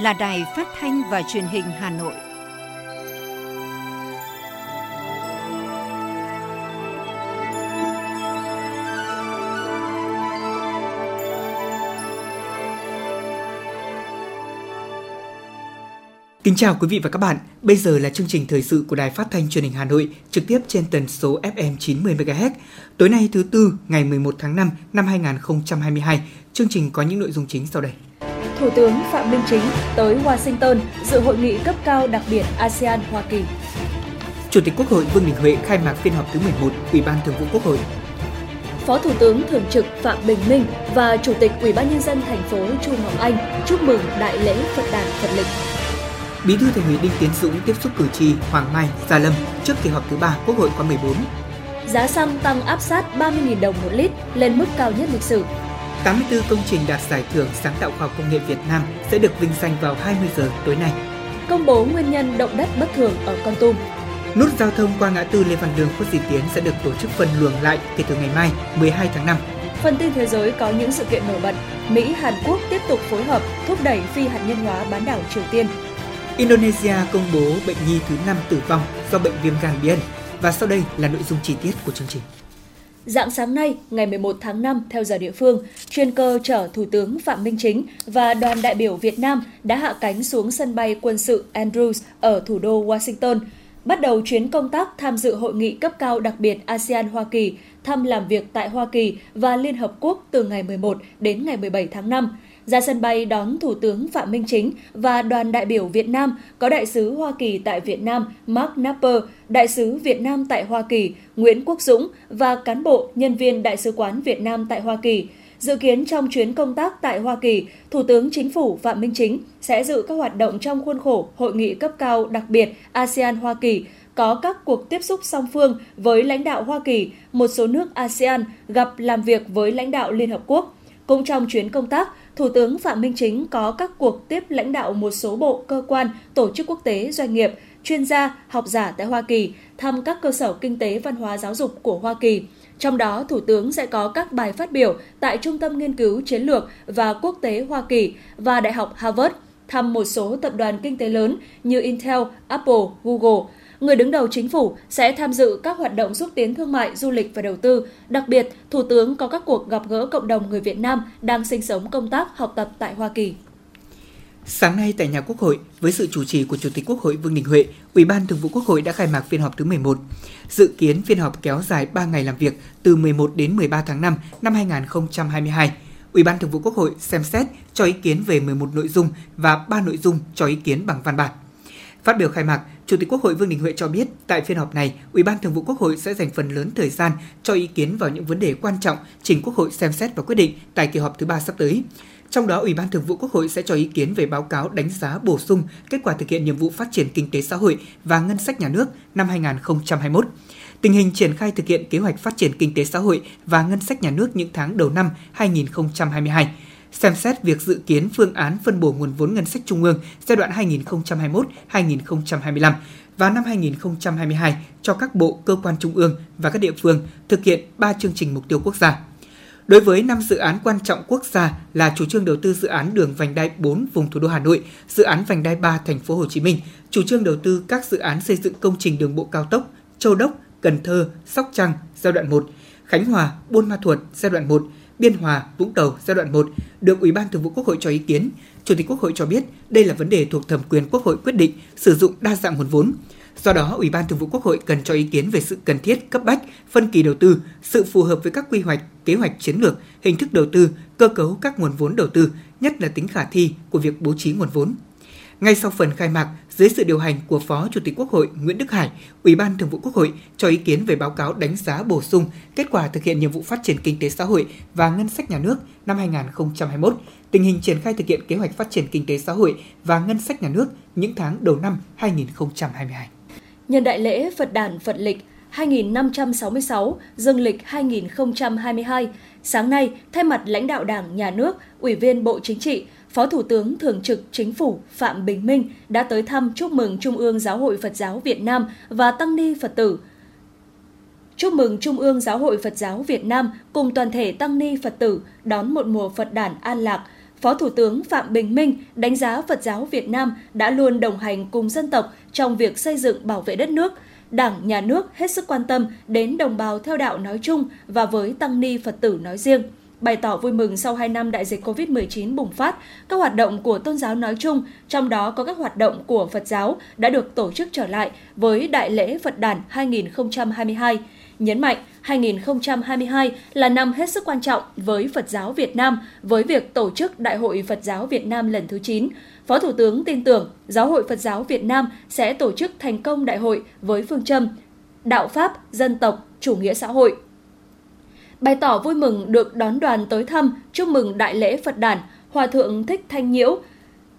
là Đài Phát thanh và Truyền hình Hà Nội. Kính chào quý vị và các bạn. Bây giờ là chương trình thời sự của Đài Phát thanh Truyền hình Hà Nội, trực tiếp trên tần số FM 90 MHz. Tối nay thứ tư, ngày 11 tháng 5 năm 2022, chương trình có những nội dung chính sau đây. Thủ tướng Phạm Minh Chính tới Washington dự hội nghị cấp cao đặc biệt ASEAN Hoa Kỳ. Chủ tịch Quốc hội Vương Đình Huệ khai mạc phiên họp thứ 11 Ủy ban Thường vụ Quốc hội. Phó Thủ tướng Thường trực Phạm Bình Minh và Chủ tịch Ủy ban nhân dân thành phố Chu Ngọc Anh chúc mừng đại lễ Phật đản Phật lịch. Bí thư Thành ủy Đinh Tiến Dũng tiếp xúc cử tri Hoàng Mai, Gia Lâm trước kỳ họp thứ 3 Quốc hội khóa 14. Giá xăng tăng áp sát 30.000 đồng một lít lên mức cao nhất lịch sử. 84 công trình đạt giải thưởng sáng tạo khoa học công nghệ Việt Nam sẽ được vinh danh vào 20 giờ tối nay. Công bố nguyên nhân động đất bất thường ở Con Tum. Nút giao thông qua ngã tư Lê Văn Lương Khuất Duy Tiến sẽ được tổ chức phân luồng lại kể từ ngày mai 12 tháng 5. Phần tin thế giới có những sự kiện nổi bật. Mỹ, Hàn Quốc tiếp tục phối hợp thúc đẩy phi hạt nhân hóa bán đảo Triều Tiên. Indonesia công bố bệnh nhi thứ 5 tử vong do bệnh viêm gan bí ẩn. Và sau đây là nội dung chi tiết của chương trình. Dạng sáng nay, ngày 11 tháng 5 theo giờ địa phương, chuyên cơ chở Thủ tướng Phạm Minh Chính và đoàn đại biểu Việt Nam đã hạ cánh xuống sân bay quân sự Andrews ở thủ đô Washington, bắt đầu chuyến công tác tham dự hội nghị cấp cao đặc biệt ASEAN-Hoa Kỳ, thăm làm việc tại Hoa Kỳ và Liên Hợp Quốc từ ngày 11 đến ngày 17 tháng 5 ra sân bay đón Thủ tướng Phạm Minh Chính và đoàn đại biểu Việt Nam có đại sứ Hoa Kỳ tại Việt Nam Mark Napper, đại sứ Việt Nam tại Hoa Kỳ Nguyễn Quốc Dũng và cán bộ nhân viên Đại sứ quán Việt Nam tại Hoa Kỳ. Dự kiến trong chuyến công tác tại Hoa Kỳ, Thủ tướng Chính phủ Phạm Minh Chính sẽ dự các hoạt động trong khuôn khổ Hội nghị cấp cao đặc biệt ASEAN-Hoa Kỳ, có các cuộc tiếp xúc song phương với lãnh đạo Hoa Kỳ, một số nước ASEAN gặp làm việc với lãnh đạo Liên Hợp Quốc. Cũng trong chuyến công tác, Thủ tướng Phạm Minh Chính có các cuộc tiếp lãnh đạo một số bộ, cơ quan, tổ chức quốc tế, doanh nghiệp, chuyên gia, học giả tại Hoa Kỳ, thăm các cơ sở kinh tế văn hóa giáo dục của Hoa Kỳ. Trong đó, Thủ tướng sẽ có các bài phát biểu tại Trung tâm Nghiên cứu Chiến lược và Quốc tế Hoa Kỳ và Đại học Harvard, thăm một số tập đoàn kinh tế lớn như Intel, Apple, Google, người đứng đầu chính phủ sẽ tham dự các hoạt động xúc tiến thương mại, du lịch và đầu tư. Đặc biệt, Thủ tướng có các cuộc gặp gỡ cộng đồng người Việt Nam đang sinh sống, công tác, học tập tại Hoa Kỳ. Sáng nay tại nhà Quốc hội, với sự chủ trì của Chủ tịch Quốc hội Vương Đình Huệ, Ủy ban Thường vụ Quốc hội đã khai mạc phiên họp thứ 11. Dự kiến phiên họp kéo dài 3 ngày làm việc từ 11 đến 13 tháng 5 năm 2022. Ủy ban Thường vụ Quốc hội xem xét cho ý kiến về 11 nội dung và 3 nội dung cho ý kiến bằng văn bản. Phát biểu khai mạc, Chủ tịch Quốc hội Vương Đình Huệ cho biết, tại phiên họp này, Ủy ban Thường vụ Quốc hội sẽ dành phần lớn thời gian cho ý kiến vào những vấn đề quan trọng trình Quốc hội xem xét và quyết định tại kỳ họp thứ ba sắp tới. Trong đó, Ủy ban Thường vụ Quốc hội sẽ cho ý kiến về báo cáo đánh giá bổ sung kết quả thực hiện nhiệm vụ phát triển kinh tế xã hội và ngân sách nhà nước năm 2021 tình hình triển khai thực hiện kế hoạch phát triển kinh tế xã hội và ngân sách nhà nước những tháng đầu năm 2022 xem xét việc dự kiến phương án phân bổ nguồn vốn ngân sách trung ương giai đoạn 2021-2025 và năm 2022 cho các bộ, cơ quan trung ương và các địa phương thực hiện 3 chương trình mục tiêu quốc gia. Đối với 5 dự án quan trọng quốc gia là chủ trương đầu tư dự án đường vành đai 4 vùng thủ đô Hà Nội, dự án vành đai 3 thành phố Hồ Chí Minh, chủ trương đầu tư các dự án xây dựng công trình đường bộ cao tốc Châu Đốc, Cần Thơ, Sóc Trăng giai đoạn 1, Khánh Hòa, Buôn Ma Thuột giai đoạn 1, Biên Hòa, Vũng Tàu giai đoạn 1 được Ủy ban Thường vụ Quốc hội cho ý kiến. Chủ tịch Quốc hội cho biết đây là vấn đề thuộc thẩm quyền Quốc hội quyết định sử dụng đa dạng nguồn vốn. Do đó, Ủy ban Thường vụ Quốc hội cần cho ý kiến về sự cần thiết cấp bách, phân kỳ đầu tư, sự phù hợp với các quy hoạch, kế hoạch chiến lược, hình thức đầu tư, cơ cấu các nguồn vốn đầu tư, nhất là tính khả thi của việc bố trí nguồn vốn. Ngay sau phần khai mạc, dưới sự điều hành của Phó Chủ tịch Quốc hội Nguyễn Đức Hải, Ủy ban Thường vụ Quốc hội cho ý kiến về báo cáo đánh giá bổ sung kết quả thực hiện nhiệm vụ phát triển kinh tế xã hội và ngân sách nhà nước năm 2021, tình hình triển khai thực hiện kế hoạch phát triển kinh tế xã hội và ngân sách nhà nước những tháng đầu năm 2022. Nhân đại lễ Phật đản Phật lịch 2566 dương lịch 2022, sáng nay thay mặt lãnh đạo Đảng, Nhà nước, Ủy viên Bộ Chính trị, Phó Thủ tướng Thường trực Chính phủ Phạm Bình Minh đã tới thăm chúc mừng Trung ương Giáo hội Phật giáo Việt Nam và Tăng ni Phật tử. Chúc mừng Trung ương Giáo hội Phật giáo Việt Nam cùng toàn thể Tăng ni Phật tử đón một mùa Phật đản an lạc, Phó Thủ tướng Phạm Bình Minh đánh giá Phật giáo Việt Nam đã luôn đồng hành cùng dân tộc trong việc xây dựng bảo vệ đất nước. Đảng, Nhà nước hết sức quan tâm đến đồng bào theo đạo nói chung và với Tăng Ni Phật tử nói riêng – bày tỏ vui mừng sau 2 năm đại dịch COVID-19 bùng phát, các hoạt động của tôn giáo nói chung, trong đó có các hoạt động của Phật giáo đã được tổ chức trở lại với Đại lễ Phật đản 2022. Nhấn mạnh, 2022 là năm hết sức quan trọng với Phật giáo Việt Nam với việc tổ chức Đại hội Phật giáo Việt Nam lần thứ 9. Phó Thủ tướng tin tưởng Giáo hội Phật giáo Việt Nam sẽ tổ chức thành công đại hội với phương châm Đạo Pháp, dân tộc, chủ nghĩa xã hội, bày tỏ vui mừng được đón đoàn tới thăm, chúc mừng Đại lễ Phật đản, Hòa Thượng Thích Thanh Nhiễu,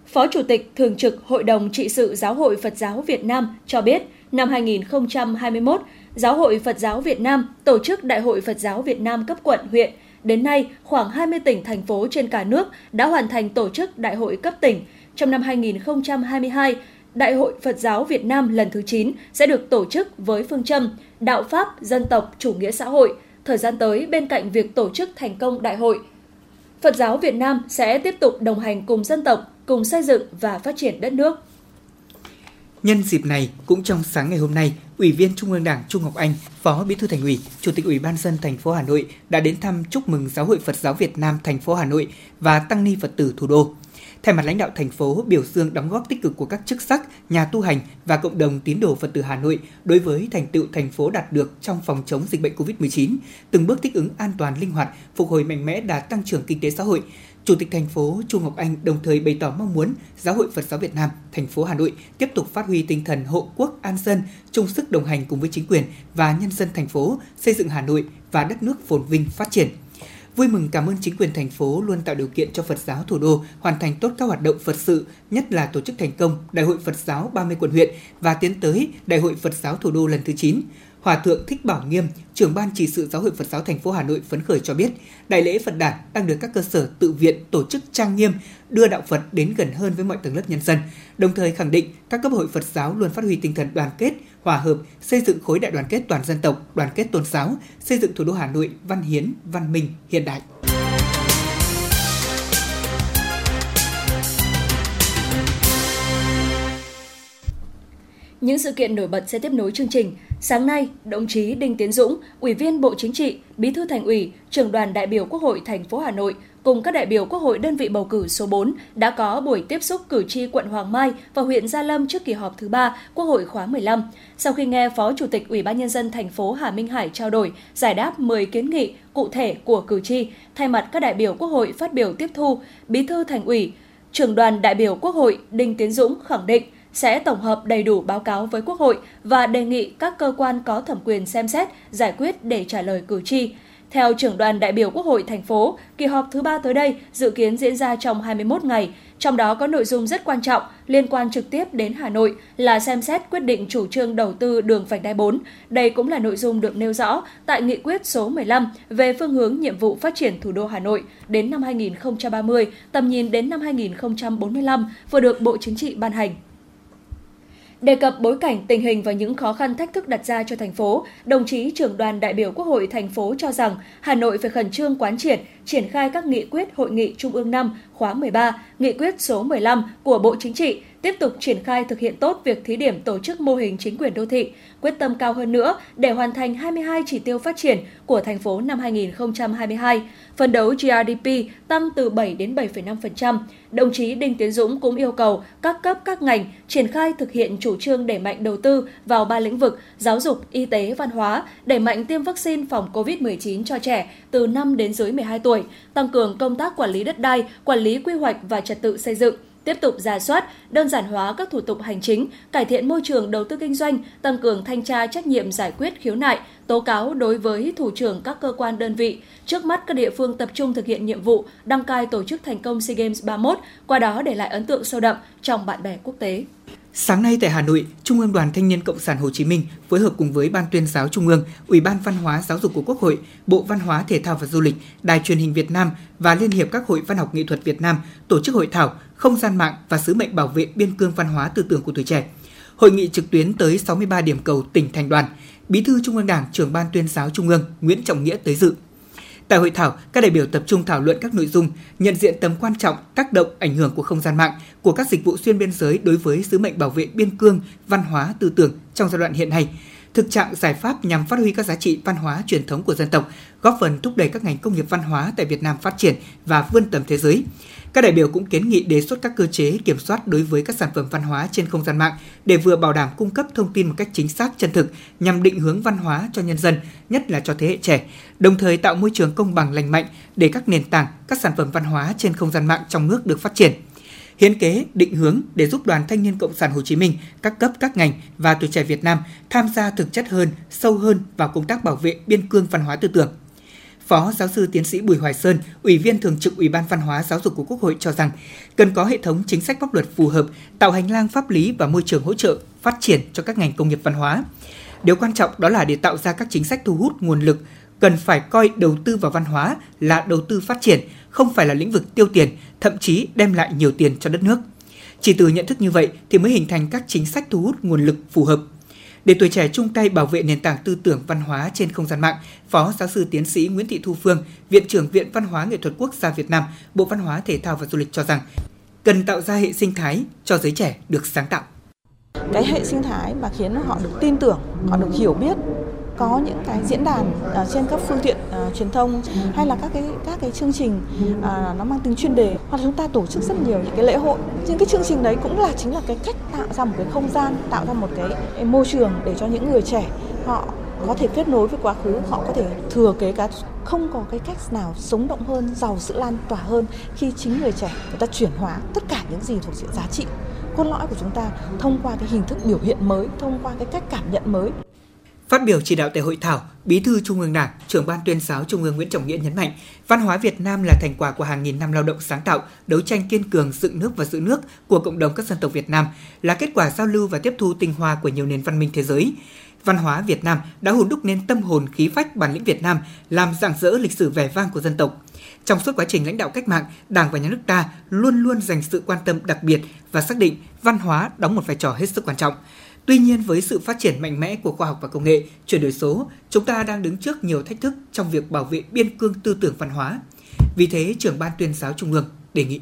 Phó Chủ tịch Thường trực Hội đồng Trị sự Giáo hội Phật giáo Việt Nam cho biết, năm 2021, Giáo hội Phật giáo Việt Nam tổ chức Đại hội Phật giáo Việt Nam cấp quận huyện. Đến nay, khoảng 20 tỉnh, thành phố trên cả nước đã hoàn thành tổ chức Đại hội cấp tỉnh. Trong năm 2022, Đại hội Phật giáo Việt Nam lần thứ 9 sẽ được tổ chức với phương châm Đạo Pháp, Dân tộc, Chủ nghĩa xã hội – Thời gian tới, bên cạnh việc tổ chức thành công đại hội, Phật giáo Việt Nam sẽ tiếp tục đồng hành cùng dân tộc, cùng xây dựng và phát triển đất nước. Nhân dịp này, cũng trong sáng ngày hôm nay, Ủy viên Trung ương Đảng Trung Ngọc Anh, Phó Bí thư Thành ủy, Chủ tịch Ủy ban dân thành phố Hà Nội đã đến thăm chúc mừng Giáo hội Phật giáo Việt Nam thành phố Hà Nội và tăng ni Phật tử thủ đô. Thay mặt lãnh đạo thành phố biểu dương đóng góp tích cực của các chức sắc, nhà tu hành và cộng đồng tín đồ Phật tử Hà Nội đối với thành tựu thành phố đạt được trong phòng chống dịch bệnh COVID-19, từng bước thích ứng an toàn linh hoạt, phục hồi mạnh mẽ đạt tăng trưởng kinh tế xã hội. Chủ tịch thành phố Chu Ngọc Anh đồng thời bày tỏ mong muốn Giáo hội Phật giáo Việt Nam, thành phố Hà Nội tiếp tục phát huy tinh thần hộ quốc an dân, chung sức đồng hành cùng với chính quyền và nhân dân thành phố xây dựng Hà Nội và đất nước phồn vinh phát triển vui mừng cảm ơn chính quyền thành phố luôn tạo điều kiện cho Phật giáo thủ đô hoàn thành tốt các hoạt động Phật sự, nhất là tổ chức thành công Đại hội Phật giáo 30 quận huyện và tiến tới Đại hội Phật giáo thủ đô lần thứ 9. Hòa thượng Thích Bảo Nghiêm, trưởng ban chỉ sự Giáo hội Phật giáo thành phố Hà Nội phấn khởi cho biết, đại lễ Phật đản đang được các cơ sở tự viện tổ chức trang nghiêm, đưa đạo Phật đến gần hơn với mọi tầng lớp nhân dân. Đồng thời khẳng định các cấp hội Phật giáo luôn phát huy tinh thần đoàn kết, hòa hợp, xây dựng khối đại đoàn kết toàn dân tộc, đoàn kết tôn giáo, xây dựng thủ đô Hà Nội văn hiến, văn minh, hiện đại. Những sự kiện nổi bật sẽ tiếp nối chương trình. Sáng nay, đồng chí Đinh Tiến Dũng, Ủy viên Bộ Chính trị, Bí thư Thành ủy, trưởng đoàn đại biểu Quốc hội thành phố Hà Nội cùng các đại biểu Quốc hội đơn vị bầu cử số 4 đã có buổi tiếp xúc cử tri quận Hoàng Mai và huyện Gia Lâm trước kỳ họp thứ 3 Quốc hội khóa 15. Sau khi nghe Phó Chủ tịch Ủy ban nhân dân thành phố Hà Minh Hải trao đổi, giải đáp 10 kiến nghị cụ thể của cử tri, thay mặt các đại biểu Quốc hội phát biểu tiếp thu, Bí thư Thành ủy, trưởng đoàn đại biểu Quốc hội Đinh Tiến Dũng khẳng định sẽ tổng hợp đầy đủ báo cáo với Quốc hội và đề nghị các cơ quan có thẩm quyền xem xét, giải quyết để trả lời cử tri. Theo trưởng đoàn đại biểu Quốc hội thành phố, kỳ họp thứ ba tới đây dự kiến diễn ra trong 21 ngày, trong đó có nội dung rất quan trọng liên quan trực tiếp đến Hà Nội là xem xét quyết định chủ trương đầu tư đường vành đai 4. Đây cũng là nội dung được nêu rõ tại nghị quyết số 15 về phương hướng nhiệm vụ phát triển thủ đô Hà Nội đến năm 2030, tầm nhìn đến năm 2045 vừa được Bộ Chính trị ban hành. Đề cập bối cảnh tình hình và những khó khăn thách thức đặt ra cho thành phố, đồng chí trưởng đoàn đại biểu Quốc hội thành phố cho rằng Hà Nội phải khẩn trương quán triệt, triển khai các nghị quyết Hội nghị Trung ương 5 khóa 13, nghị quyết số 15 của Bộ Chính trị tiếp tục triển khai thực hiện tốt việc thí điểm tổ chức mô hình chính quyền đô thị, quyết tâm cao hơn nữa để hoàn thành 22 chỉ tiêu phát triển của thành phố năm 2022, phấn đấu GRDP tăng từ 7 đến 7,5%. Đồng chí Đinh Tiến Dũng cũng yêu cầu các cấp các ngành triển khai thực hiện chủ trương đẩy mạnh đầu tư vào ba lĩnh vực giáo dục, y tế, văn hóa, đẩy mạnh tiêm vaccine phòng COVID-19 cho trẻ từ 5 đến dưới 12 tuổi, tăng cường công tác quản lý đất đai, quản lý quy hoạch và trật tự xây dựng, tiếp tục ra soát, đơn giản hóa các thủ tục hành chính, cải thiện môi trường đầu tư kinh doanh, tăng cường thanh tra trách nhiệm giải quyết khiếu nại, tố cáo đối với thủ trưởng các cơ quan đơn vị. Trước mắt các địa phương tập trung thực hiện nhiệm vụ đăng cai tổ chức thành công SEA Games 31, qua đó để lại ấn tượng sâu đậm trong bạn bè quốc tế. Sáng nay tại Hà Nội, Trung ương Đoàn Thanh niên Cộng sản Hồ Chí Minh phối hợp cùng với Ban tuyên giáo Trung ương, Ủy ban Văn hóa Giáo dục của Quốc hội, Bộ Văn hóa Thể thao và Du lịch, Đài truyền hình Việt Nam và Liên hiệp các hội văn học nghệ thuật Việt Nam tổ chức hội thảo Không gian mạng và sứ mệnh bảo vệ biên cương văn hóa tư tưởng của tuổi trẻ. Hội nghị trực tuyến tới 63 điểm cầu tỉnh thành đoàn, Bí thư Trung ương Đảng, trưởng Ban tuyên giáo Trung ương Nguyễn Trọng Nghĩa tới dự. Tại hội thảo, các đại biểu tập trung thảo luận các nội dung nhận diện tầm quan trọng, tác động, ảnh hưởng của không gian mạng, của các dịch vụ xuyên biên giới đối với sứ mệnh bảo vệ biên cương, văn hóa, tư tưởng trong giai đoạn hiện nay, thực trạng giải pháp nhằm phát huy các giá trị văn hóa truyền thống của dân tộc, góp phần thúc đẩy các ngành công nghiệp văn hóa tại Việt Nam phát triển và vươn tầm thế giới. Các đại biểu cũng kiến nghị đề xuất các cơ chế kiểm soát đối với các sản phẩm văn hóa trên không gian mạng để vừa bảo đảm cung cấp thông tin một cách chính xác chân thực nhằm định hướng văn hóa cho nhân dân, nhất là cho thế hệ trẻ, đồng thời tạo môi trường công bằng lành mạnh để các nền tảng, các sản phẩm văn hóa trên không gian mạng trong nước được phát triển hiến kế, định hướng để giúp Đoàn Thanh niên Cộng sản Hồ Chí Minh, các cấp các ngành và tuổi trẻ Việt Nam tham gia thực chất hơn, sâu hơn vào công tác bảo vệ biên cương văn hóa tư tưởng. Phó giáo sư tiến sĩ Bùi Hoài Sơn, Ủy viên Thường trực Ủy ban Văn hóa Giáo dục của Quốc hội cho rằng cần có hệ thống chính sách pháp luật phù hợp, tạo hành lang pháp lý và môi trường hỗ trợ phát triển cho các ngành công nghiệp văn hóa. Điều quan trọng đó là để tạo ra các chính sách thu hút nguồn lực, cần phải coi đầu tư vào văn hóa là đầu tư phát triển, không phải là lĩnh vực tiêu tiền, thậm chí đem lại nhiều tiền cho đất nước. Chỉ từ nhận thức như vậy thì mới hình thành các chính sách thu hút nguồn lực phù hợp để tuổi trẻ chung tay bảo vệ nền tảng tư tưởng văn hóa trên không gian mạng, Phó giáo sư tiến sĩ Nguyễn Thị Thu Phương, Viện trưởng Viện Văn hóa Nghệ thuật Quốc gia Việt Nam, Bộ Văn hóa Thể thao và Du lịch cho rằng cần tạo ra hệ sinh thái cho giới trẻ được sáng tạo. Cái hệ sinh thái mà khiến họ được tin tưởng, họ được hiểu biết có những cái diễn đàn uh, trên các phương tiện uh, truyền thông hay là các cái các cái chương trình uh, nó mang tính chuyên đề. Hoặc là chúng ta tổ chức rất nhiều những cái lễ hội. Những cái chương trình đấy cũng là chính là cái cách tạo ra một cái không gian tạo ra một cái môi trường để cho những người trẻ họ có thể kết nối với quá khứ họ có thể thừa kế cái không có cái cách nào sống động hơn giàu sự lan tỏa hơn khi chính người trẻ người ta chuyển hóa tất cả những gì thuộc diện giá trị cốt lõi của chúng ta thông qua cái hình thức biểu hiện mới thông qua cái cách cảm nhận mới. Phát biểu chỉ đạo tại hội thảo, Bí thư Trung ương Đảng, trưởng ban tuyên giáo Trung ương Nguyễn Trọng Nghĩa nhấn mạnh, văn hóa Việt Nam là thành quả của hàng nghìn năm lao động sáng tạo, đấu tranh kiên cường dựng nước và giữ nước của cộng đồng các dân tộc Việt Nam, là kết quả giao lưu và tiếp thu tinh hoa của nhiều nền văn minh thế giới. Văn hóa Việt Nam đã hồn đúc nên tâm hồn khí phách bản lĩnh Việt Nam, làm rạng rỡ lịch sử vẻ vang của dân tộc. Trong suốt quá trình lãnh đạo cách mạng, Đảng và Nhà nước ta luôn luôn dành sự quan tâm đặc biệt và xác định văn hóa đóng một vai trò hết sức quan trọng. Tuy nhiên với sự phát triển mạnh mẽ của khoa học và công nghệ, chuyển đổi số, chúng ta đang đứng trước nhiều thách thức trong việc bảo vệ biên cương tư tưởng văn hóa. Vì thế, trưởng ban tuyên giáo Trung ương đề nghị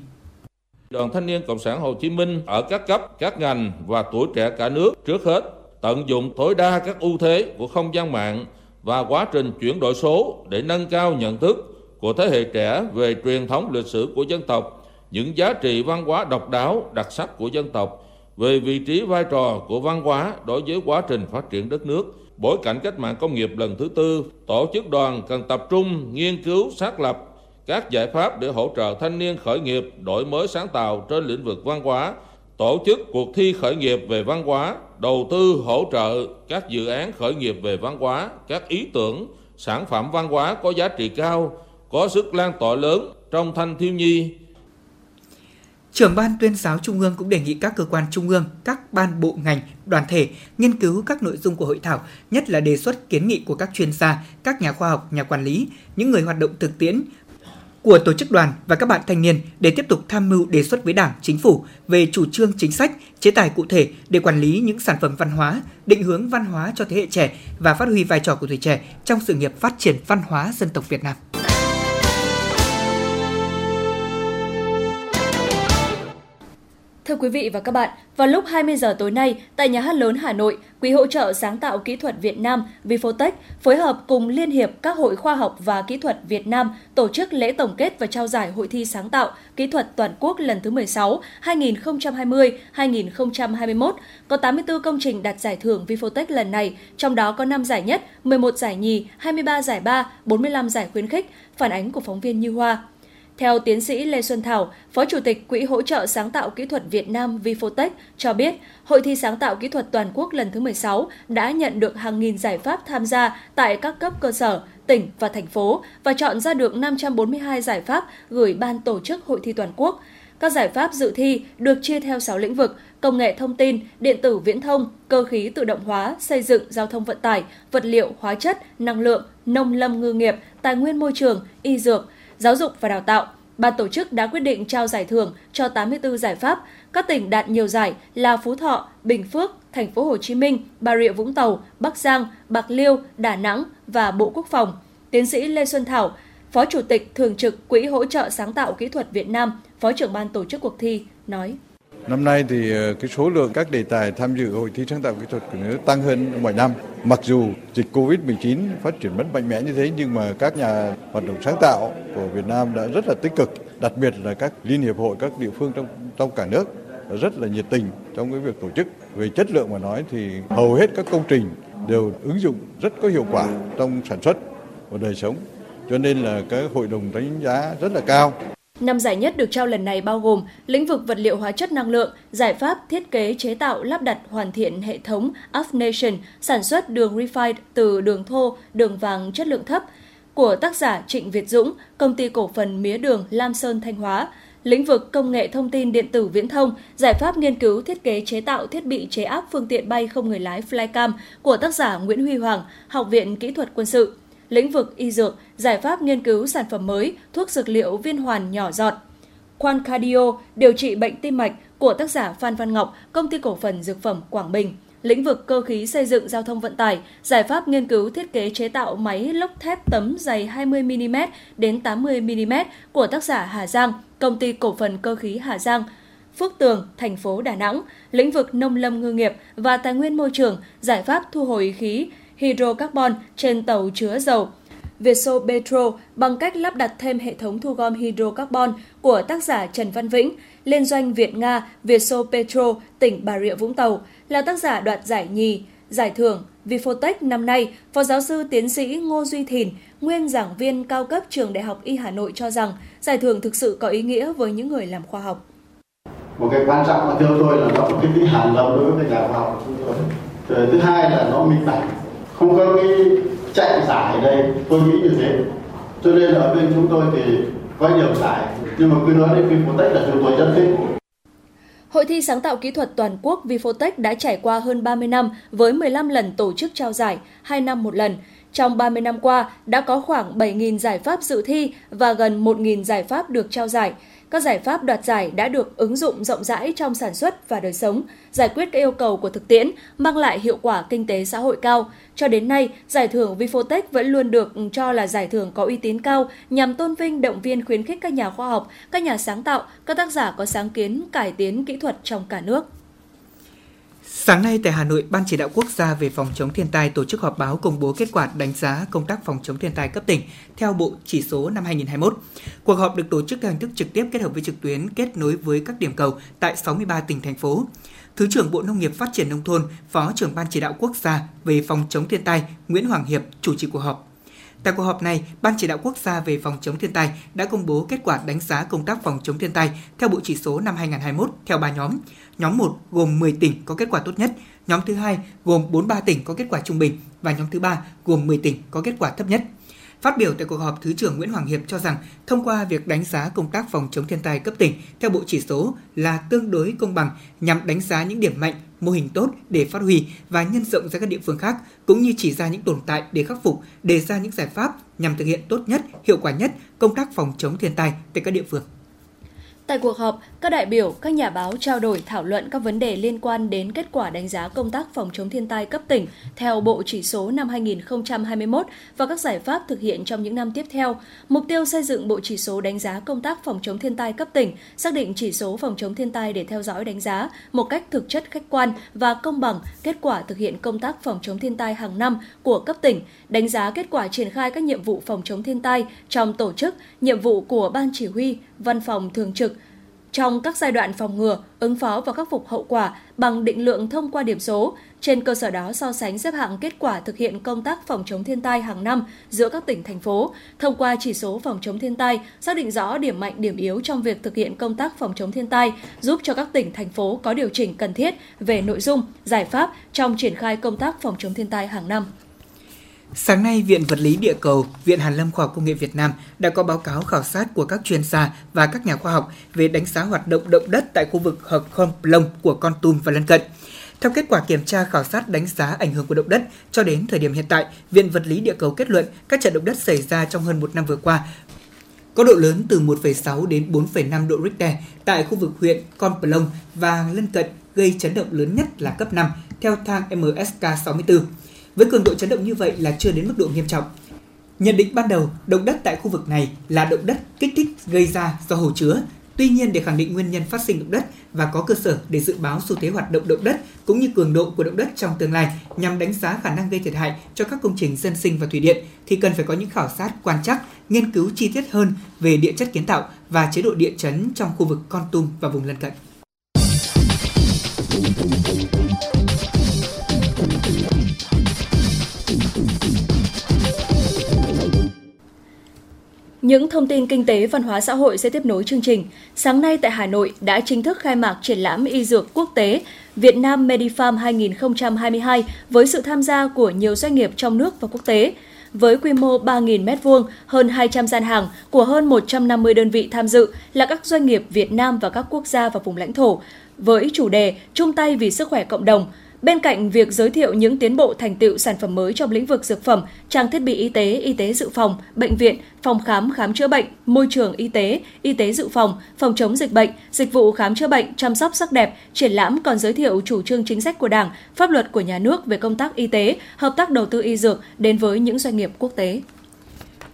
Đoàn Thanh niên Cộng sản Hồ Chí Minh ở các cấp, các ngành và tuổi trẻ cả nước trước hết tận dụng tối đa các ưu thế của không gian mạng và quá trình chuyển đổi số để nâng cao nhận thức của thế hệ trẻ về truyền thống lịch sử của dân tộc, những giá trị văn hóa độc đáo, đặc sắc của dân tộc về vị trí vai trò của văn hóa đối với quá trình phát triển đất nước, bối cảnh cách mạng công nghiệp lần thứ tư, tổ chức đoàn cần tập trung nghiên cứu xác lập các giải pháp để hỗ trợ thanh niên khởi nghiệp, đổi mới sáng tạo trên lĩnh vực văn hóa, tổ chức cuộc thi khởi nghiệp về văn hóa, đầu tư hỗ trợ các dự án khởi nghiệp về văn hóa, các ý tưởng, sản phẩm văn hóa có giá trị cao, có sức lan tỏa lớn trong thanh thiếu nhi, Trưởng ban tuyên giáo Trung ương cũng đề nghị các cơ quan trung ương, các ban bộ ngành, đoàn thể nghiên cứu các nội dung của hội thảo, nhất là đề xuất kiến nghị của các chuyên gia, các nhà khoa học, nhà quản lý, những người hoạt động thực tiễn của tổ chức đoàn và các bạn thanh niên để tiếp tục tham mưu đề xuất với Đảng, Chính phủ về chủ trương chính sách, chế tài cụ thể để quản lý những sản phẩm văn hóa, định hướng văn hóa cho thế hệ trẻ và phát huy vai trò của tuổi trẻ trong sự nghiệp phát triển văn hóa dân tộc Việt Nam. Thưa quý vị và các bạn, vào lúc 20 giờ tối nay tại Nhà hát lớn Hà Nội, Quỹ hỗ trợ sáng tạo kỹ thuật Việt Nam Vifotech phối hợp cùng Liên hiệp các hội khoa học và kỹ thuật Việt Nam tổ chức lễ tổng kết và trao giải hội thi sáng tạo kỹ thuật toàn quốc lần thứ 16 2020-2021. Có 84 công trình đạt giải thưởng Vifotech lần này, trong đó có 5 giải nhất, 11 giải nhì, 23 giải ba, 45 giải khuyến khích, phản ánh của phóng viên Như Hoa. Theo tiến sĩ Lê Xuân Thảo, Phó Chủ tịch Quỹ hỗ trợ sáng tạo kỹ thuật Việt Nam Vifotech cho biết, Hội thi sáng tạo kỹ thuật toàn quốc lần thứ 16 đã nhận được hàng nghìn giải pháp tham gia tại các cấp cơ sở, tỉnh và thành phố và chọn ra được 542 giải pháp gửi ban tổ chức hội thi toàn quốc. Các giải pháp dự thi được chia theo 6 lĩnh vực: công nghệ thông tin, điện tử viễn thông, cơ khí tự động hóa, xây dựng, giao thông vận tải, vật liệu, hóa chất, năng lượng, nông lâm ngư nghiệp, tài nguyên môi trường, y dược, giáo dục và đào tạo. Ban tổ chức đã quyết định trao giải thưởng cho 84 giải pháp. Các tỉnh đạt nhiều giải là Phú Thọ, Bình Phước, Thành phố Hồ Chí Minh, Bà Rịa Vũng Tàu, Bắc Giang, Bạc Liêu, Đà Nẵng và Bộ Quốc phòng. Tiến sĩ Lê Xuân Thảo Phó Chủ tịch Thường trực Quỹ hỗ trợ sáng tạo kỹ thuật Việt Nam, Phó trưởng ban tổ chức cuộc thi, nói. Năm nay thì ờ, cái số lượng các đề tài tham dự hội thi sáng tạo kỹ thuật của nước tăng hơn mọi năm. Mặc dù dịch Covid-19 phát triển rất mạnh mẽ như thế nhưng mà các nhà hoạt động sáng tạo của Việt Nam đã rất là tích cực, đặc biệt là các liên hiệp hội các địa phương trong trong cả nước rất là nhiệt tình trong cái việc tổ chức. Về chất lượng mà nói thì hầu hết các công trình đều ứng dụng rất có hiệu quả trong sản xuất và đời sống. Cho nên là cái hội đồng đánh giá rất là cao. Năm giải nhất được trao lần này bao gồm lĩnh vực vật liệu hóa chất năng lượng, giải pháp thiết kế chế tạo lắp đặt hoàn thiện hệ thống Nation sản xuất đường refined từ đường thô, đường vàng chất lượng thấp của tác giả Trịnh Việt Dũng, công ty cổ phần mía đường Lam Sơn Thanh Hóa, lĩnh vực công nghệ thông tin điện tử viễn thông, giải pháp nghiên cứu thiết kế chế tạo thiết bị chế áp phương tiện bay không người lái Flycam của tác giả Nguyễn Huy Hoàng, Học viện Kỹ thuật Quân sự lĩnh vực y dược, giải pháp nghiên cứu sản phẩm mới, thuốc dược liệu viên hoàn nhỏ giọt. Quan Cardio, điều trị bệnh tim mạch của tác giả Phan Văn Ngọc, công ty cổ phần dược phẩm Quảng Bình. Lĩnh vực cơ khí xây dựng giao thông vận tải, giải pháp nghiên cứu thiết kế chế tạo máy lốc thép tấm dày 20mm đến 80mm của tác giả Hà Giang, công ty cổ phần cơ khí Hà Giang, Phước Tường, thành phố Đà Nẵng, lĩnh vực nông lâm ngư nghiệp và tài nguyên môi trường, giải pháp thu hồi khí hydrocarbon trên tàu chứa dầu Vietso Petro bằng cách lắp đặt thêm hệ thống thu gom hydrocarbon của tác giả Trần Văn Vĩnh, liên doanh Việt-Nga Vietso Petro, tỉnh Bà Rịa Vũng Tàu, là tác giả đoạt giải nhì, giải thưởng Vifotech năm nay, Phó giáo sư tiến sĩ Ngô Duy Thìn, nguyên giảng viên cao cấp trường Đại học Y Hà Nội cho rằng giải thưởng thực sự có ý nghĩa với những người làm khoa học. Một cái quan trọng mà theo tôi là nó có cái tính hàn lâm đối với nhà khoa học chúng tôi. Thứ hai là nó minh bạch không có cái chạy giải đây. Tôi nghĩ như thế. Cho nên ở bên chúng tôi thì có nhiều giải. Nhưng mà cứ nói đến Vifotech là chúng tôi rất thích. Hội thi sáng tạo kỹ thuật toàn quốc Vifotech đã trải qua hơn 30 năm với 15 lần tổ chức trao giải, 2 năm một lần. Trong 30 năm qua, đã có khoảng 7.000 giải pháp dự thi và gần 1.000 giải pháp được trao giải. Các giải pháp đoạt giải đã được ứng dụng rộng rãi trong sản xuất và đời sống, giải quyết các yêu cầu của thực tiễn, mang lại hiệu quả kinh tế xã hội cao. Cho đến nay, giải thưởng Vifotech vẫn luôn được cho là giải thưởng có uy tín cao nhằm tôn vinh động viên khuyến khích các nhà khoa học, các nhà sáng tạo, các tác giả có sáng kiến cải tiến kỹ thuật trong cả nước. Sáng nay tại Hà Nội, Ban chỉ đạo quốc gia về phòng chống thiên tai tổ chức họp báo công bố kết quả đánh giá công tác phòng chống thiên tai cấp tỉnh theo bộ chỉ số năm 2021. Cuộc họp được tổ chức theo hình thức trực tiếp kết hợp với trực tuyến kết nối với các điểm cầu tại 63 tỉnh thành phố. Thứ trưởng Bộ Nông nghiệp Phát triển nông thôn, Phó trưởng Ban chỉ đạo quốc gia về phòng chống thiên tai Nguyễn Hoàng Hiệp chủ trì cuộc họp. Tại cuộc họp này, Ban chỉ đạo quốc gia về phòng chống thiên tai đã công bố kết quả đánh giá công tác phòng chống thiên tai theo bộ chỉ số năm 2021 theo 3 nhóm. Nhóm 1 gồm 10 tỉnh có kết quả tốt nhất, nhóm thứ hai gồm 43 tỉnh có kết quả trung bình và nhóm thứ ba gồm 10 tỉnh có kết quả thấp nhất. Phát biểu tại cuộc họp, Thứ trưởng Nguyễn Hoàng Hiệp cho rằng thông qua việc đánh giá công tác phòng chống thiên tai cấp tỉnh theo bộ chỉ số là tương đối công bằng nhằm đánh giá những điểm mạnh, mô hình tốt để phát huy và nhân rộng ra các địa phương khác, cũng như chỉ ra những tồn tại để khắc phục, đề ra những giải pháp nhằm thực hiện tốt nhất, hiệu quả nhất công tác phòng chống thiên tai tại các địa phương. Tại cuộc họp, các đại biểu, các nhà báo trao đổi thảo luận các vấn đề liên quan đến kết quả đánh giá công tác phòng chống thiên tai cấp tỉnh theo bộ chỉ số năm 2021 và các giải pháp thực hiện trong những năm tiếp theo. Mục tiêu xây dựng bộ chỉ số đánh giá công tác phòng chống thiên tai cấp tỉnh, xác định chỉ số phòng chống thiên tai để theo dõi đánh giá một cách thực chất khách quan và công bằng kết quả thực hiện công tác phòng chống thiên tai hàng năm của cấp tỉnh, đánh giá kết quả triển khai các nhiệm vụ phòng chống thiên tai trong tổ chức, nhiệm vụ của ban chỉ huy, văn phòng thường trực, trong các giai đoạn phòng ngừa, ứng phó và khắc phục hậu quả bằng định lượng thông qua điểm số. Trên cơ sở đó so sánh xếp hạng kết quả thực hiện công tác phòng chống thiên tai hàng năm giữa các tỉnh thành phố, thông qua chỉ số phòng chống thiên tai, xác định rõ điểm mạnh điểm yếu trong việc thực hiện công tác phòng chống thiên tai, giúp cho các tỉnh thành phố có điều chỉnh cần thiết về nội dung, giải pháp trong triển khai công tác phòng chống thiên tai hàng năm. Sáng nay, Viện Vật lý Địa cầu, Viện Hàn lâm Khoa học Công nghệ Việt Nam đã có báo cáo khảo sát của các chuyên gia và các nhà khoa học về đánh giá hoạt động động đất tại khu vực hợp Khom Plong của Con Tum và lân cận. Theo kết quả kiểm tra khảo sát đánh giá ảnh hưởng của động đất, cho đến thời điểm hiện tại, Viện Vật lý Địa cầu kết luận các trận động đất xảy ra trong hơn một năm vừa qua có độ lớn từ 1,6 đến 4,5 độ Richter tại khu vực huyện Con Plong và lân cận gây chấn động lớn nhất là cấp 5 theo thang MSK 64 với cường độ chấn động như vậy là chưa đến mức độ nghiêm trọng. Nhận định ban đầu, động đất tại khu vực này là động đất kích thích gây ra do hồ chứa. Tuy nhiên để khẳng định nguyên nhân phát sinh động đất và có cơ sở để dự báo xu thế hoạt động động đất cũng như cường độ của động đất trong tương lai nhằm đánh giá khả năng gây thiệt hại cho các công trình dân sinh và thủy điện thì cần phải có những khảo sát quan trắc, nghiên cứu chi tiết hơn về địa chất kiến tạo và chế độ địa chấn trong khu vực Con Tum và vùng lân cận. Những thông tin kinh tế, văn hóa xã hội sẽ tiếp nối chương trình. Sáng nay tại Hà Nội đã chính thức khai mạc triển lãm y dược quốc tế Việt Nam Medifarm 2022 với sự tham gia của nhiều doanh nghiệp trong nước và quốc tế. Với quy mô 3.000 m2, hơn 200 gian hàng của hơn 150 đơn vị tham dự là các doanh nghiệp Việt Nam và các quốc gia và vùng lãnh thổ. Với chủ đề Chung tay vì sức khỏe cộng đồng, Bên cạnh việc giới thiệu những tiến bộ thành tựu sản phẩm mới trong lĩnh vực dược phẩm, trang thiết bị y tế, y tế dự phòng, bệnh viện, phòng khám khám chữa bệnh, môi trường y tế, y tế dự phòng, phòng chống dịch bệnh, dịch vụ khám chữa bệnh, chăm sóc sắc đẹp, triển lãm còn giới thiệu chủ trương chính sách của Đảng, pháp luật của nhà nước về công tác y tế, hợp tác đầu tư y dược đến với những doanh nghiệp quốc tế.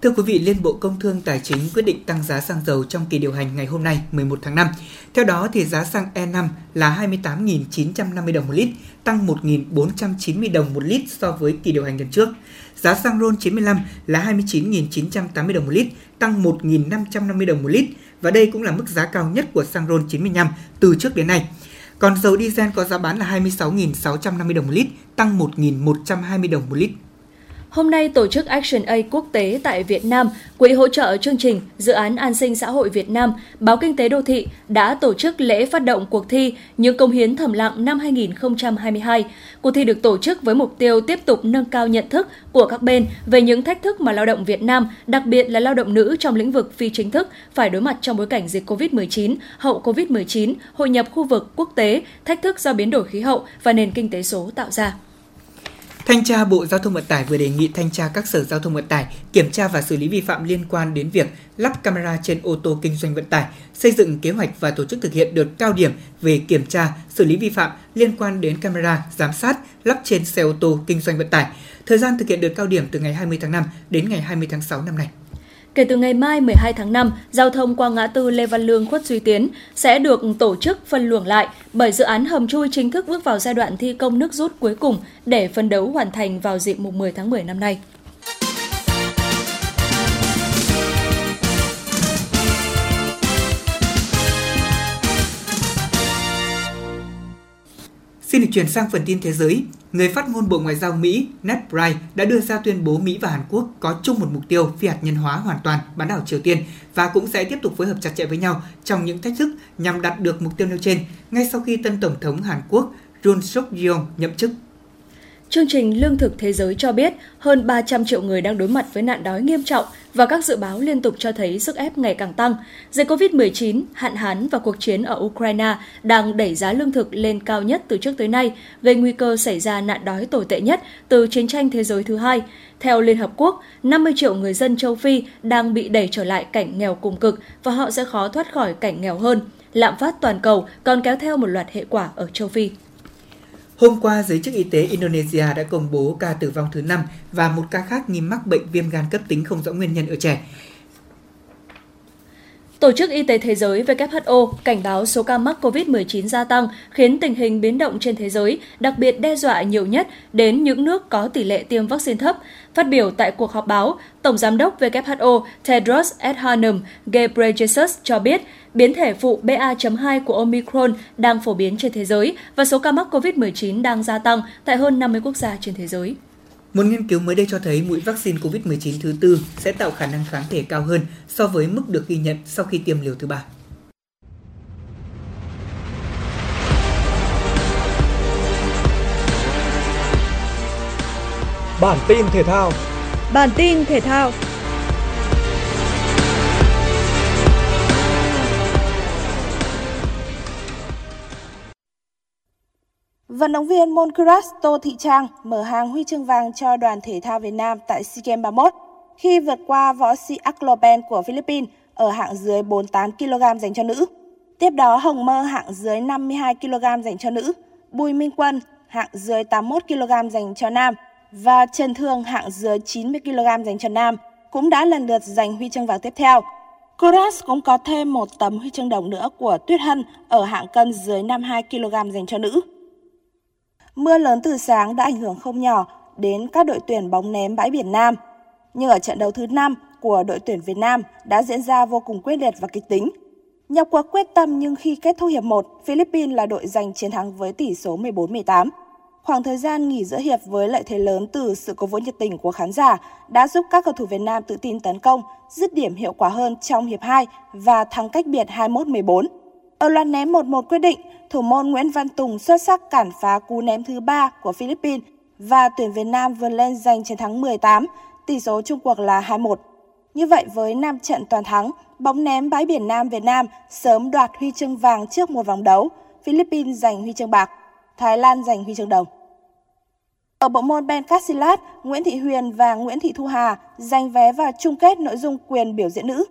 Thưa quý vị, Liên Bộ Công Thương Tài chính quyết định tăng giá xăng dầu trong kỳ điều hành ngày hôm nay 11 tháng 5. Theo đó, thì giá xăng E5 là 28.950 đồng một lít, tăng 1.490 đồng một lít so với kỳ điều hành lần trước. Giá xăng RON 95 là 29.980 đồng một lít, tăng 1.550 đồng một lít và đây cũng là mức giá cao nhất của xăng RON 95 từ trước đến nay. Còn dầu diesel có giá bán là 26.650 đồng một lít, tăng 1.120 đồng một lít Hôm nay, Tổ chức Action Aid quốc tế tại Việt Nam, Quỹ hỗ trợ chương trình Dự án An sinh xã hội Việt Nam, Báo Kinh tế Đô thị đã tổ chức lễ phát động cuộc thi Những công hiến thầm lặng năm 2022. Cuộc thi được tổ chức với mục tiêu tiếp tục nâng cao nhận thức của các bên về những thách thức mà lao động Việt Nam, đặc biệt là lao động nữ trong lĩnh vực phi chính thức, phải đối mặt trong bối cảnh dịch COVID-19, hậu COVID-19, hội nhập khu vực quốc tế, thách thức do biến đổi khí hậu và nền kinh tế số tạo ra. Thanh tra Bộ Giao thông Vận tải vừa đề nghị thanh tra các sở giao thông vận tải kiểm tra và xử lý vi phạm liên quan đến việc lắp camera trên ô tô kinh doanh vận tải, xây dựng kế hoạch và tổ chức thực hiện đợt cao điểm về kiểm tra, xử lý vi phạm liên quan đến camera giám sát lắp trên xe ô tô kinh doanh vận tải. Thời gian thực hiện đợt cao điểm từ ngày 20 tháng 5 đến ngày 20 tháng 6 năm nay. Kể từ ngày mai 12 tháng 5, giao thông qua ngã tư Lê Văn Lương Khuất Duy Tiến sẽ được tổ chức phân luồng lại bởi dự án hầm chui chính thức bước vào giai đoạn thi công nước rút cuối cùng để phân đấu hoàn thành vào dịp mùng 10 tháng 10 năm nay. Xin được chuyển sang phần tin thế giới. Người phát ngôn Bộ Ngoại giao Mỹ Ned Price đã đưa ra tuyên bố Mỹ và Hàn Quốc có chung một mục tiêu phi hạt nhân hóa hoàn toàn bán đảo Triều Tiên và cũng sẽ tiếp tục phối hợp chặt chẽ với nhau trong những thách thức nhằm đạt được mục tiêu nêu trên ngay sau khi tân Tổng thống Hàn Quốc Yoon suk yeol nhậm chức Chương trình Lương thực Thế giới cho biết hơn 300 triệu người đang đối mặt với nạn đói nghiêm trọng và các dự báo liên tục cho thấy sức ép ngày càng tăng. Dịch COVID-19, hạn hán và cuộc chiến ở Ukraine đang đẩy giá lương thực lên cao nhất từ trước tới nay, gây nguy cơ xảy ra nạn đói tồi tệ nhất từ chiến tranh thế giới thứ hai. Theo Liên Hợp Quốc, 50 triệu người dân châu Phi đang bị đẩy trở lại cảnh nghèo cùng cực và họ sẽ khó thoát khỏi cảnh nghèo hơn. Lạm phát toàn cầu còn kéo theo một loạt hệ quả ở châu Phi. Hôm qua, giới chức y tế Indonesia đã công bố ca tử vong thứ 5 và một ca khác nghi mắc bệnh viêm gan cấp tính không rõ nguyên nhân ở trẻ. Tổ chức Y tế Thế giới WHO cảnh báo số ca mắc COVID-19 gia tăng khiến tình hình biến động trên thế giới, đặc biệt đe dọa nhiều nhất đến những nước có tỷ lệ tiêm vaccine thấp. Phát biểu tại cuộc họp báo, Tổng Giám đốc WHO Tedros Adhanom Ghebreyesus cho biết biến thể phụ BA.2 của Omicron đang phổ biến trên thế giới và số ca mắc COVID-19 đang gia tăng tại hơn 50 quốc gia trên thế giới. Một nghiên cứu mới đây cho thấy mũi vaccine COVID-19 thứ tư sẽ tạo khả năng kháng thể cao hơn so với mức được ghi nhận sau khi tiêm liều thứ ba. Bản tin thể thao Bản tin thể thao Vận động viên môn Tô Thị Trang mở hàng huy chương vàng cho đoàn thể thao Việt Nam tại SEA Games 31 khi vượt qua võ sĩ Aklopen của Philippines ở hạng dưới 48 kg dành cho nữ. Tiếp đó Hồng Mơ hạng dưới 52 kg dành cho nữ, Bùi Minh Quân hạng dưới 81 kg dành cho nam và Trần Thương hạng dưới 90 kg dành cho nam cũng đã lần lượt giành huy chương vàng tiếp theo. Kuras cũng có thêm một tấm huy chương đồng nữa của Tuyết Hân ở hạng cân dưới 52 kg dành cho nữ. Mưa lớn từ sáng đã ảnh hưởng không nhỏ đến các đội tuyển bóng ném bãi biển Nam. Nhưng ở trận đấu thứ 5 của đội tuyển Việt Nam đã diễn ra vô cùng quyết liệt và kịch tính. Nhập cuộc quyết tâm nhưng khi kết thúc hiệp 1, Philippines là đội giành chiến thắng với tỷ số 14-18. Khoảng thời gian nghỉ giữa hiệp với lợi thế lớn từ sự cổ vũ nhiệt tình của khán giả đã giúp các cầu thủ Việt Nam tự tin tấn công, dứt điểm hiệu quả hơn trong hiệp 2 và thắng cách biệt 21-14. Ở loạt ném 1-1 quyết định, thủ môn Nguyễn Văn Tùng xuất sắc cản phá cú ném thứ ba của Philippines và tuyển Việt Nam vươn lên giành chiến thắng 18, tỷ số chung cuộc là 2-1. Như vậy với 5 trận toàn thắng, bóng ném bãi biển Nam Việt Nam sớm đoạt huy chương vàng trước một vòng đấu, Philippines giành huy chương bạc, Thái Lan giành huy chương đồng. Ở bộ môn Ben Pencastilat, Nguyễn Thị Huyền và Nguyễn Thị Thu Hà giành vé vào chung kết nội dung quyền biểu diễn nữ.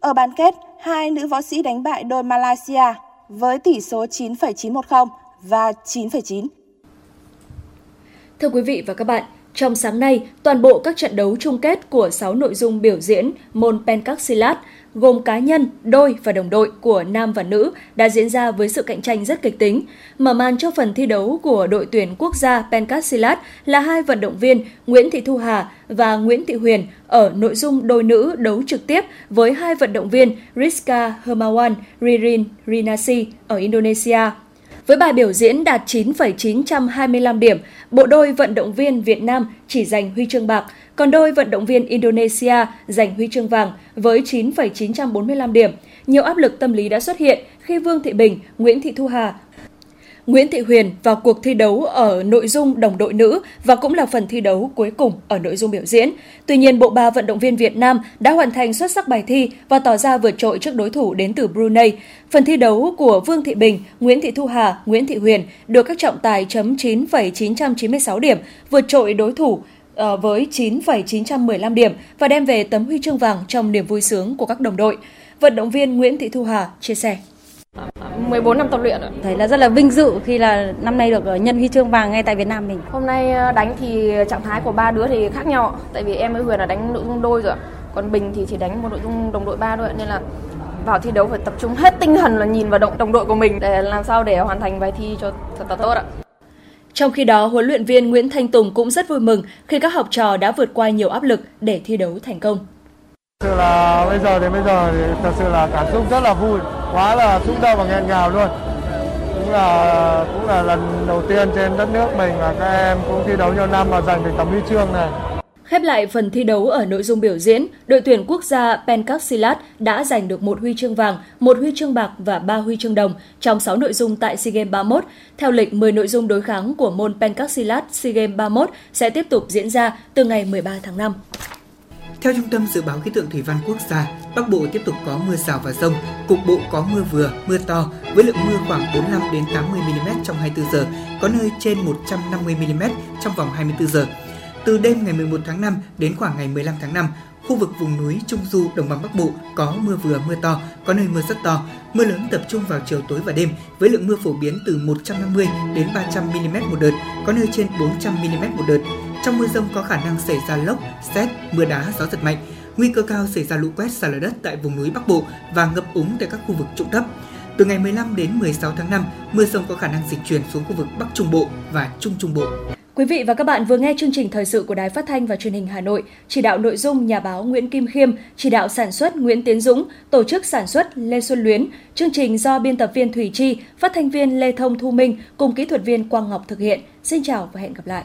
Ở bán kết, hai nữ võ sĩ đánh bại đôi Malaysia với tỷ số 9,910 và 9,9. Thưa quý vị và các bạn, trong sáng nay, toàn bộ các trận đấu chung kết của 6 nội dung biểu diễn môn Pencastilat gồm cá nhân, đôi và đồng đội của nam và nữ đã diễn ra với sự cạnh tranh rất kịch tính. Mở màn cho phần thi đấu của đội tuyển quốc gia Pencastilat là hai vận động viên Nguyễn Thị Thu Hà và Nguyễn Thị Huyền ở nội dung đôi nữ đấu trực tiếp với hai vận động viên Rizka Hermawan Ririn Rinasi ở Indonesia. Với bài biểu diễn đạt 9,925 điểm, bộ đôi vận động viên Việt Nam chỉ giành huy chương bạc, còn đôi vận động viên Indonesia giành huy chương vàng với 9,945 điểm. Nhiều áp lực tâm lý đã xuất hiện khi Vương Thị Bình, Nguyễn Thị Thu Hà Nguyễn Thị Huyền vào cuộc thi đấu ở nội dung đồng đội nữ và cũng là phần thi đấu cuối cùng ở nội dung biểu diễn. Tuy nhiên, bộ ba vận động viên Việt Nam đã hoàn thành xuất sắc bài thi và tỏ ra vượt trội trước đối thủ đến từ Brunei. Phần thi đấu của Vương Thị Bình, Nguyễn Thị Thu Hà, Nguyễn Thị Huyền được các trọng tài chấm 9,996 điểm, vượt trội đối thủ với 9,915 điểm và đem về tấm huy chương vàng trong niềm vui sướng của các đồng đội. Vận động viên Nguyễn Thị Thu Hà chia sẻ. 14 năm tập luyện Thấy là rất là vinh dự khi là năm nay được nhân huy chương vàng ngay tại Việt Nam mình. Hôm nay ờ, đánh thì trạng thái của ba đứa thì khác nhau. Tại vì em với Huyền là đánh nội dung đôi rồi. Còn Bình thì chỉ đánh một nội dung đồng đội ba thôi nên là vào thi đấu phải tập trung hết tinh thần là nhìn vào động đồng đội của mình để làm sao để hoàn thành bài thi cho thật là tốt ạ. Trong khi đó, huấn luyện viên Nguyễn Thanh Tùng cũng rất vui mừng khi các học trò đã vượt qua nhiều áp lực để thi đấu thành công. Thật sự là bây giờ đến bây giờ thì thật sự là cảm xúc rất là vui, quá là xúc động và nghẹn ngào luôn. Cũng là cũng là lần đầu tiên trên đất nước mình và các em cũng thi đấu nhiều năm và giành được tấm huy chương này. Khép lại phần thi đấu ở nội dung biểu diễn, đội tuyển quốc gia Pencastilat đã giành được một huy chương vàng, một huy chương bạc và ba huy chương đồng trong 6 nội dung tại SEA Games 31. Theo lịch, 10 nội dung đối kháng của môn Pencastilat SEA Games 31 sẽ tiếp tục diễn ra từ ngày 13 tháng 5. Theo Trung tâm Dự báo Khí tượng Thủy văn Quốc gia, Bắc Bộ tiếp tục có mưa rào và rông, cục bộ có mưa vừa, mưa to với lượng mưa khoảng 45 đến 80 mm trong 24 giờ, có nơi trên 150 mm trong vòng 24 giờ. Từ đêm ngày 11 tháng 5 đến khoảng ngày 15 tháng 5, khu vực vùng núi Trung Du, Đồng bằng Bắc Bộ có mưa vừa mưa to, có nơi mưa rất to. Mưa lớn tập trung vào chiều tối và đêm với lượng mưa phổ biến từ 150 đến 300 mm một đợt, có nơi trên 400 mm một đợt. Trong mưa rông có khả năng xảy ra lốc, xét, mưa đá, gió giật mạnh. Nguy cơ cao xảy ra lũ quét sạt lở đất tại vùng núi Bắc Bộ và ngập úng tại các khu vực trũng thấp. Từ ngày 15 đến 16 tháng 5, mưa rông có khả năng dịch chuyển xuống khu vực Bắc Trung Bộ và Trung Trung Bộ. Quý vị và các bạn vừa nghe chương trình thời sự của Đài Phát thanh và Truyền hình Hà Nội, chỉ đạo nội dung nhà báo Nguyễn Kim Khiêm, chỉ đạo sản xuất Nguyễn Tiến Dũng, tổ chức sản xuất Lê Xuân Luyến, chương trình do biên tập viên Thủy Chi, phát thanh viên Lê Thông Thu Minh cùng kỹ thuật viên Quang Ngọc thực hiện. Xin chào và hẹn gặp lại.